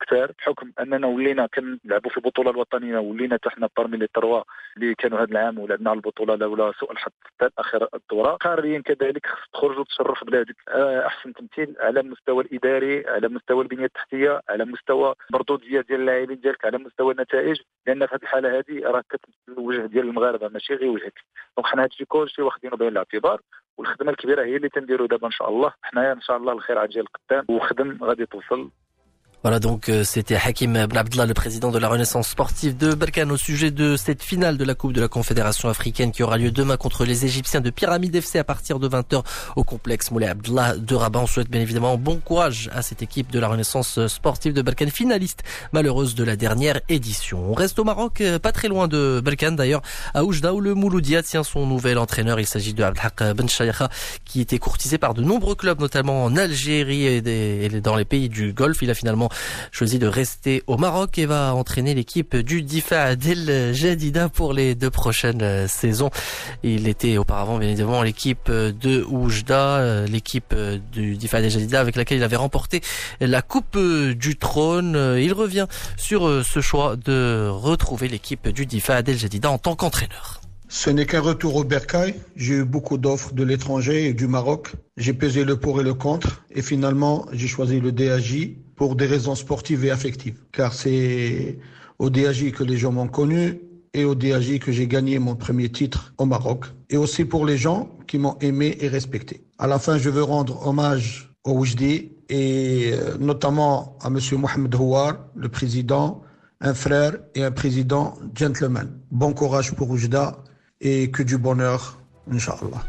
كثار بحكم أننا ولينا كنلعبوا في البطوله الوطنية ولينا حتى حنا parmi les trois اللي كانوا هذا العام ولعبنا على البطولة الأولى سوء الحظ حتى آخر الدورة. قاريا كذلك خص تخرج وتشرف بلادك آه، أحسن تمثيل على المستوى الإداري على مستوى البنية التحتية على مستوى مردوديه ديال اللاعبين ديالك على مستوى النتائج. لأن في هذه الحالة هذه راه كتمثل الوجه ديال المغاربة ماشي غير وجهك. دونك حنا هادشي كلشي واخدينه بعين الاعتبار. والخدمة الكبيرة هي اللي تنديروا دابا إن شاء الله. حنايا إن شاء الله الخير عاجل قدام وخدم غادي توصل Voilà donc euh, c'était Hakim Abdallah, le président de la Renaissance sportive de Berkane au sujet de cette finale de la Coupe de la Confédération africaine qui aura lieu demain contre les Égyptiens de Pyramide FC à partir de 20h au complexe Moulay Abdallah de Rabat. On souhaite bien évidemment bon courage à cette équipe de la Renaissance sportive de Berkane, finaliste malheureuse de la dernière édition. On reste au Maroc, euh, pas très loin de Berkane d'ailleurs, à Oujda où le Mouloudia tient son nouvel entraîneur. Il s'agit de Abdelhak Ben qui était courtisé par de nombreux clubs, notamment en Algérie et dans les pays du Golfe. Il a finalement choisi de rester au Maroc et va entraîner l'équipe du Difa Del Jadida pour les deux prochaines saisons. Il était auparavant bien évidemment l'équipe de Oujda, l'équipe du Difa Del Jadida avec laquelle il avait remporté la Coupe du Trône. Il revient sur ce choix de retrouver l'équipe du Difa Del Jadida en tant qu'entraîneur. Ce n'est qu'un retour au bercail. J'ai eu beaucoup d'offres de l'étranger et du Maroc. J'ai pesé le pour et le contre et finalement j'ai choisi le DAJ pour des raisons sportives et affectives. Car c'est au DAJ que les gens m'ont connu et au DAJ que j'ai gagné mon premier titre au Maroc. Et aussi pour les gens qui m'ont aimé et respecté. À la fin, je veux rendre hommage au Oujdi et euh, notamment à Monsieur Mohamed Houar, le président, un frère et un président gentleman. Bon courage pour Oujda et que du bonheur, Inch'Allah.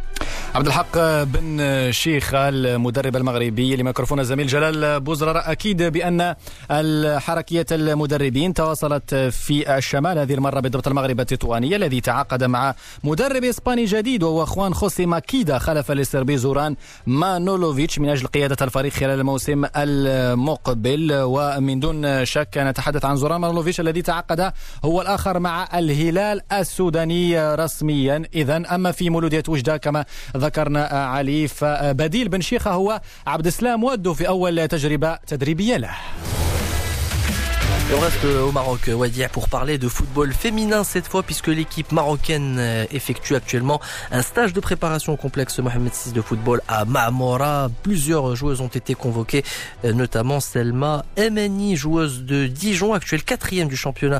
عبد الحق بن شيخ المدرب المغربي لميكروفون الزميل جلال بوزرر أكيد بأن الحركية المدربين تواصلت في الشمال هذه المرة بضبط المغرب التطوانية الذي تعاقد مع مدرب إسباني جديد وهو خوان خوسي ماكيدا. خلف للسربي زوران مانولوفيتش من أجل قيادة الفريق خلال الموسم المقبل. ومن دون شك نتحدث عن زوران مانولوفيتش الذي تعاقد هو الآخر مع الهلال السوداني رسميا. اذا أما في مولودية وجدة كما ذكرنا علي. فبديل بن شيخة هو عبد السلام ودو في أول تجربة تدريبية له. On reste au Maroc, Wadia, pour parler de football féminin cette fois, puisque l'équipe marocaine effectue actuellement un stage de préparation au complexe Mohamed VI de football à Mamora. Plusieurs joueuses ont été convoquées, notamment Selma Emeni, joueuse de Dijon, actuelle quatrième du championnat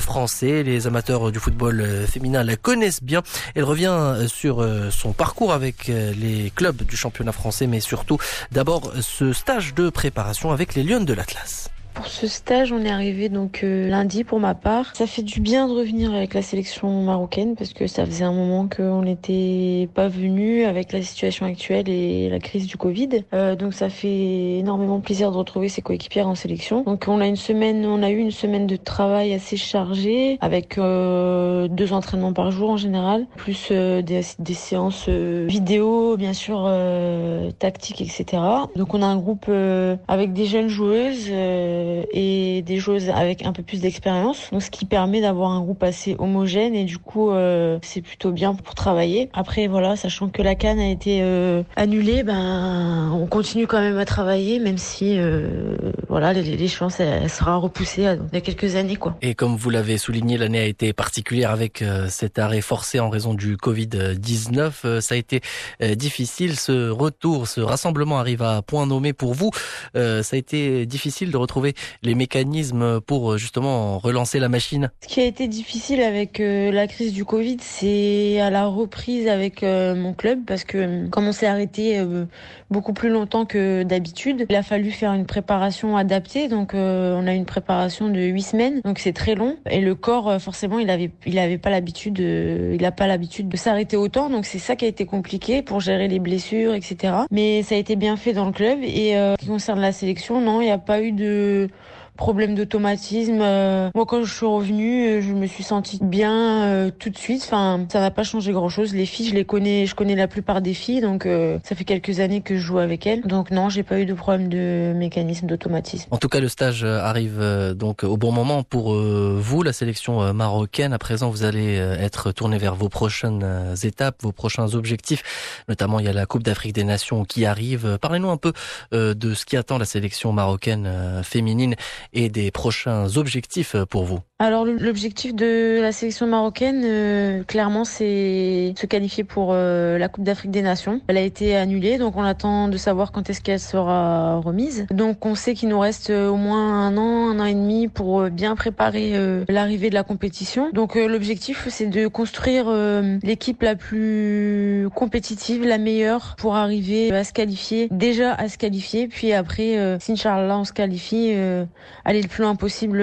français. Les amateurs du football féminin la connaissent bien. Elle revient sur son parcours avec les clubs du championnat français, mais surtout d'abord ce stage de préparation avec les Lions de l'Atlas. Pour ce stage, on est arrivé donc euh, lundi pour ma part. Ça fait du bien de revenir avec la sélection marocaine parce que ça faisait un moment qu'on n'était pas venu avec la situation actuelle et la crise du Covid. Euh, donc ça fait énormément plaisir de retrouver ses coéquipières en sélection. Donc on a une semaine, on a eu une semaine de travail assez chargée avec euh, deux entraînements par jour en général, plus euh, des, des, séances euh, vidéo, bien sûr tactiques, etc. Donc on a un groupe avec des jeunes joueuses et des joueuses avec un peu plus d'expérience. Donc ce qui permet d'avoir un groupe assez homogène et du coup euh, c'est plutôt bien pour travailler. Après voilà, sachant que la canne a été euh, annulée, ben on continue quand même à travailler même si euh, voilà l'échéance elle, sera repoussée y a quelques années quoi. Et comme vous l'avez souligné, l'année a été particulière avec euh, cet arrêt forcé en raison du Covid-19. Euh, ça a été euh, difficile ce retour, ce rassemblement arrive à point nommé pour vous. ça a été difficile de retrouver les mécanismes pour justement relancer la machine. Ce qui a été difficile avec la crise du Covid, c'est à la reprise avec mon club parce que comme on s'est arrêté beaucoup plus longtemps que d'habitude, il a fallu faire une préparation adaptée. Donc on a une préparation de huit semaines, donc c'est très long. Et le corps, forcément, il avait il avait pas l'habitude, il n'a pas l'habitude de s'arrêter autant. Donc c'est ça qui a été compliqué pour gérer les blessures, etc. Mais ça a été bien fait dans le club. Et euh, qui concerne la sélection, non, il n'y a pas eu de problème d'automatisme. Euh, moi, quand je suis revenue, euh, je me suis sentie bien euh, tout de suite. Enfin, ça n'a pas changé grand-chose. Les filles, je les connais, je connais la plupart des filles, donc ça fait quelques années que je joue avec elles. Donc non, j'ai pas eu de problème de mécanisme d'automatisme. En tout cas, le stage arrive donc au bon moment pour vous, la sélection marocaine. À présent, vous allez être tourné vers vos prochaines étapes, vos prochains objectifs. Notamment, il y a la Coupe d'Afrique des Nations qui arrive. Parlez-nous un peu de ce qui attend la sélection marocaine féminine et des prochains objectifs pour vous? Alors l'objectif de la sélection marocaine, euh, clairement, c'est se qualifier pour euh, la Coupe d'Afrique des Nations. Elle a été annulée, donc on attend de savoir quand est-ce qu'elle sera remise. Donc on sait qu'il nous reste euh, au moins un an, un an et demi pour bien préparer l'arrivée de la compétition. Donc l'objectif, c'est de construire l'équipe la plus compétitive, la meilleure, pour arriver à se qualifier. Déjà à se qualifier, puis après, si Inch'Allah on se qualifie, aller le plus loin possible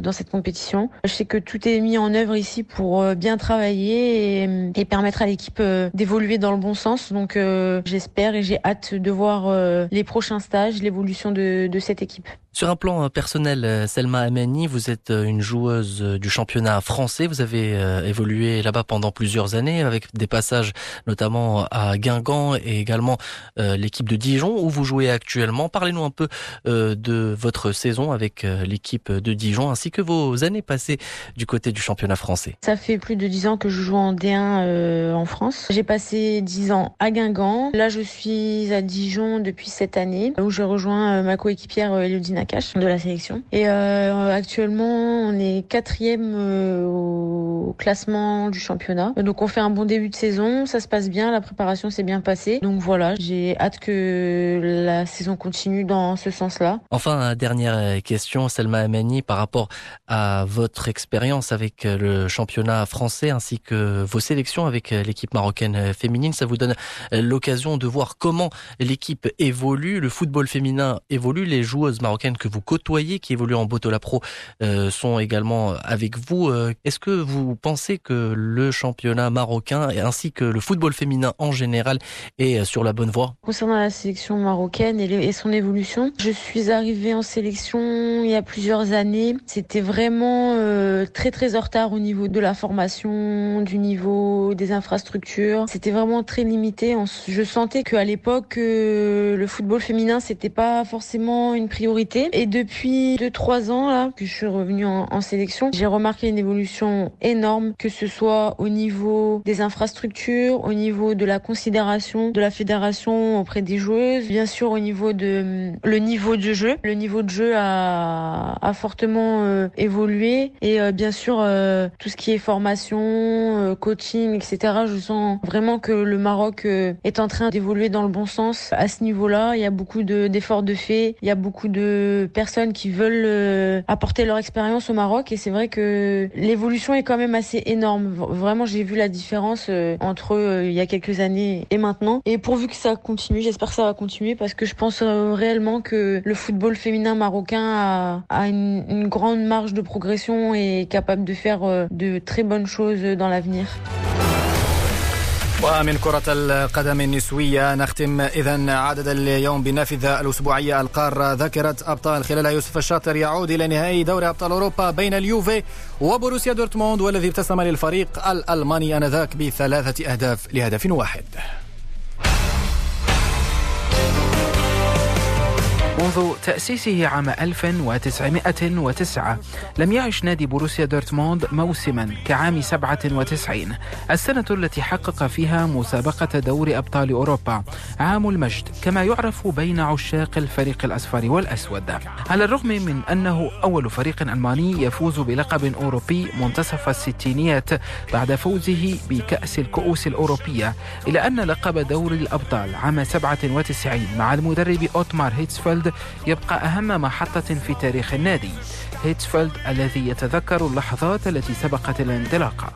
dans cette compétition. Je sais que tout est mis en œuvre ici pour euh, bien travailler et, permettre à l'équipe euh, d'évoluer dans le bon sens. Donc euh, j'espère et j'ai hâte de voir les prochains stages, l'évolution de cette équipe. Sur un plan euh, personnel, euh, Selma Ameni, vous êtes euh, une joueuse du championnat français. Vous avez évolué là-bas pendant plusieurs années avec des passages notamment à Guingamp et également l'équipe de Dijon où vous jouez actuellement. Parlez-nous un peu de votre saison avec l'équipe de Dijon ainsi que vos années passées du côté du championnat français. Ça fait plus de dix ans que je joue en D1 en France. J'ai passé dix ans à Guingamp. Là, je suis à Dijon depuis cette année où je rejoins ma coéquipière Elodina de la sélection. Et euh, actuellement, on est quatrième euh, au classement du championnat. Donc on fait un bon début de saison, ça se passe bien, la préparation s'est bien passée. Donc voilà, j'ai hâte que la saison continue dans ce sens-là. Enfin, dernière question, Selma Amani, par rapport à votre expérience avec le championnat français ainsi que vos sélections avec l'équipe marocaine féminine, ça vous donne l'occasion de voir comment l'équipe évolue, le football féminin évolue, les joueuses marocaines que vous côtoyez, qui évoluent en Botola Pro, euh, sont également avec vous. Euh, est-ce que vous pensez que le championnat marocain ainsi que le football féminin en général est sur la bonne voie? Concernant la sélection marocaine et, son évolution, je suis arrivée en sélection il y a plusieurs années. C'était vraiment euh, très très en retard au niveau de la formation, du niveau des infrastructures. C'était vraiment très limité. Je sentais qu'à l'époque, le football féminin, c'était pas forcément une priorité. Et depuis 2-3 ans là que je suis revenue en, sélection, j'ai remarqué une évolution énorme, que ce soit au niveau des infrastructures, au niveau de la considération de la fédération auprès des joueuses, bien sûr au niveau de le niveau de jeu. Le niveau de jeu a, a fortement euh, évolué et euh, bien sûr euh, tout ce qui est formation, coaching, etc. Je sens vraiment que le Maroc est en train d'évoluer dans le bon sens à ce niveau-là. Il y a beaucoup d'efforts de, de fait, il y a beaucoup de personnes qui veulent euh, apporter leur expérience au Maroc et c'est vrai que l'évolution est quand même assez énorme. Vraiment, j'ai vu la différence euh, entre euh, il y a quelques années et maintenant. Et pourvu que ça continue, j'espère que ça va continuer parce que je pense réellement que le football féminin marocain a, une, une grande marge de progression et est capable de faire de très bonnes choses dans l'avenir. ومن كرة القدم النسوية نختم إذا عدد اليوم بالنافذة الأسبوعية القارة ذكرت أبطال خلالها يوسف الشاطر يعود إلى نهائي دوري أبطال أوروبا بين اليوفي وبروسيا دورتموند والذي ابتسم للفريق الألماني آنذاك بثلاثة أهداف لهدف واحد. منذ تأسيسه عام 1909 لم يعش نادي بروسيا دورتموند موسما كعام 97 السنة التي حقق فيها مسابقة دوري أبطال أوروبا عام المجد كما يعرف بين عشاق الفريق الأصفر والأسود. على الرغم من أنه أول فريق ألماني يفوز بلقب أوروبي منتصف الستينيات بعد فوزه بكأس الكؤوس الأوروبية إلى أن لقب دوري الأبطال عام 97 مع المدرب أوتمار هيتسفيلد يبقى أهم محطة في تاريخ النادي. هيتسفيلد الذي يتذكر اللحظات التي سبقت الانطلاقة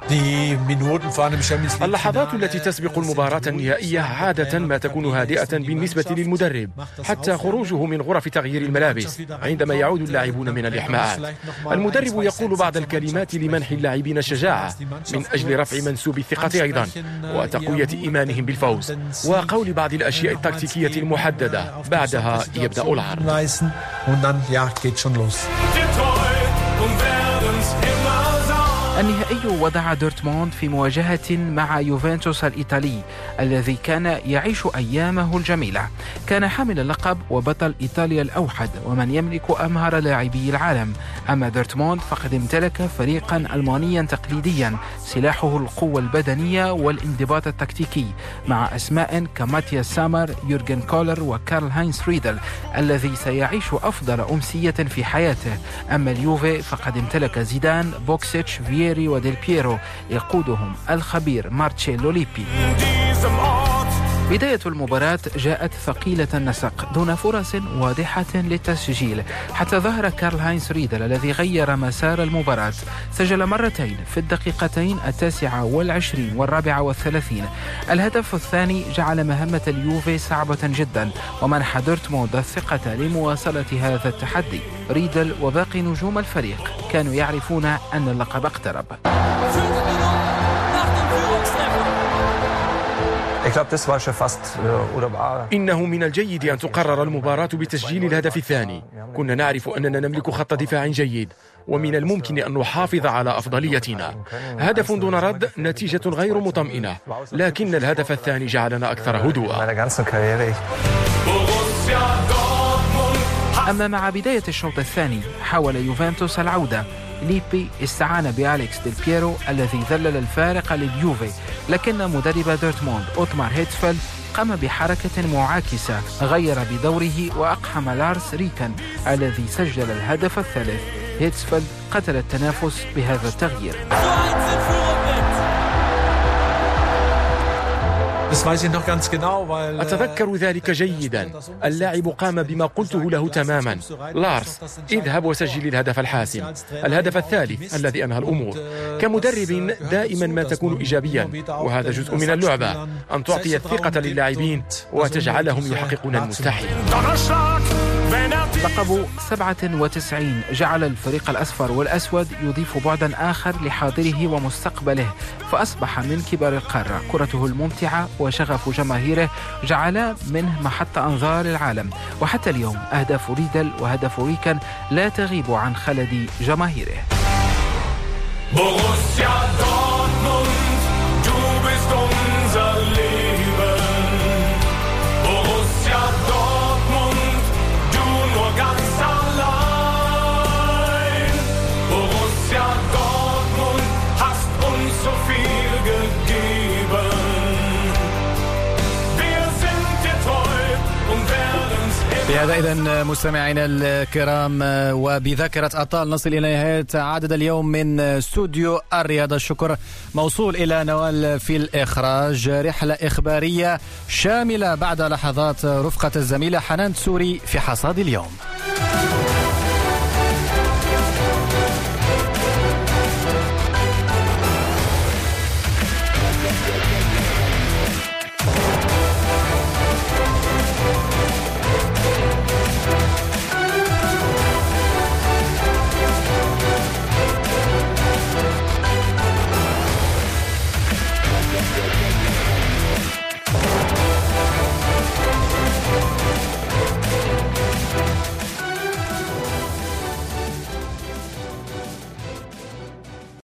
اللحظات التي تسبق المباراة النهائية عادة ما تكون هادئة بالنسبة للمدرب حتى خروجه من غرف تغيير الملابس عندما يعود اللاعبون من الإحماءات المدرب يقول بعض الكلمات لمنح اللاعبين الشجاعة من أجل رفع منسوب الثقة أيضا وتقوية إيمانهم بالفوز وقول بعض الأشياء التكتيكية المحددة بعدها يبدأ العرض Um النهائي وضع دورتموند في مواجهة مع يوفنتوس الإيطالي الذي كان يعيش أيامه الجميلة. كان حامل اللقب وبطل إيطاليا الأوحد ومن يملك أمهر لاعبي العالم. أما دورتموند فقد امتلك فريقا ألمانيا تقليديا سلاحه القوة البدنية والانضباط التكتيكي مع أسماء كماتياس سامر يورجن كولر وكارل هاينز ريدل الذي سيعيش أفضل أمسية في حياته. أما اليوفي فقد امتلك زيدان بوكسيتش فييري وديل بييرو يقودهم الخبير مارتشيلو ليبي بداية المباراة جاءت ثقيلة النسق دون فرص واضحة للتسجيل. حتى ظهر كارل هاينز ريدل الذي غير مسار المباراة. سجل مرتين في الدقيقتين التاسعة والعشرين والرابعة والثلاثين. الهدف الثاني جعل مهمة اليوفي صعبة جدا ومنح دورتموند الثقة لمواصلة هذا التحدي. ريدل وباقي نجوم الفريق كانوا يعرفون أن اللقب اقترب. إنه من الجيد أن تقرر المباراة بتسجيل الهدف الثاني. كنا نعرف أننا نملك خط دفاع جيد ومن الممكن أن نحافظ على أفضليتنا. هدف دون رد نتيجة غير مطمئنة. لكن الهدف الثاني جعلنا أكثر هدوءا أما مع بداية الشوط الثاني حاول يوفنتوس العودة. ليبي استعان بأليكس ديل بييرو الذي ذلل الفارق لليوفي لكن مدرب دورتموند أوتمار هيتسفيلد قام بحركة معاكسة غير بدوره وأقحم لارس ريكان الذي سجل الهدف الثالث. هيتسفيلد قتل التنافس بهذا التغيير. أتذكر ذلك جيدا. اللاعب قام بما قلته له تماما. لارس اذهب وسجل الهدف الحاسم. الهدف الثالث الذي أنهى الأمور. كمدرب دائما ما تكون إيجابيا. وهذا جزء من اللعبة. أن تعطي الثقة للاعبين وتجعلهم يحققون المستحيل. لقب 97 جعل الفريق الأصفر والأسود يضيف بعدا آخر لحاضره ومستقبله فأصبح من كبار القارة. كرته الممتعة وشغف جماهيره جعل منه محط أنظار العالم. وحتى اليوم أهداف ريدل وهدف ريكان لا تغيب عن خلد جماهيره. بهذا إذا مستمعينا الكرام وبذاكرة أبطال نصل إلى نهاية عدد اليوم من استوديو الرياضة. الشكر موصول إلى نوال في الإخراج. رحلة إخبارية شاملة بعد لحظات رفقة الزميلة حنان سوري في حصاد اليوم.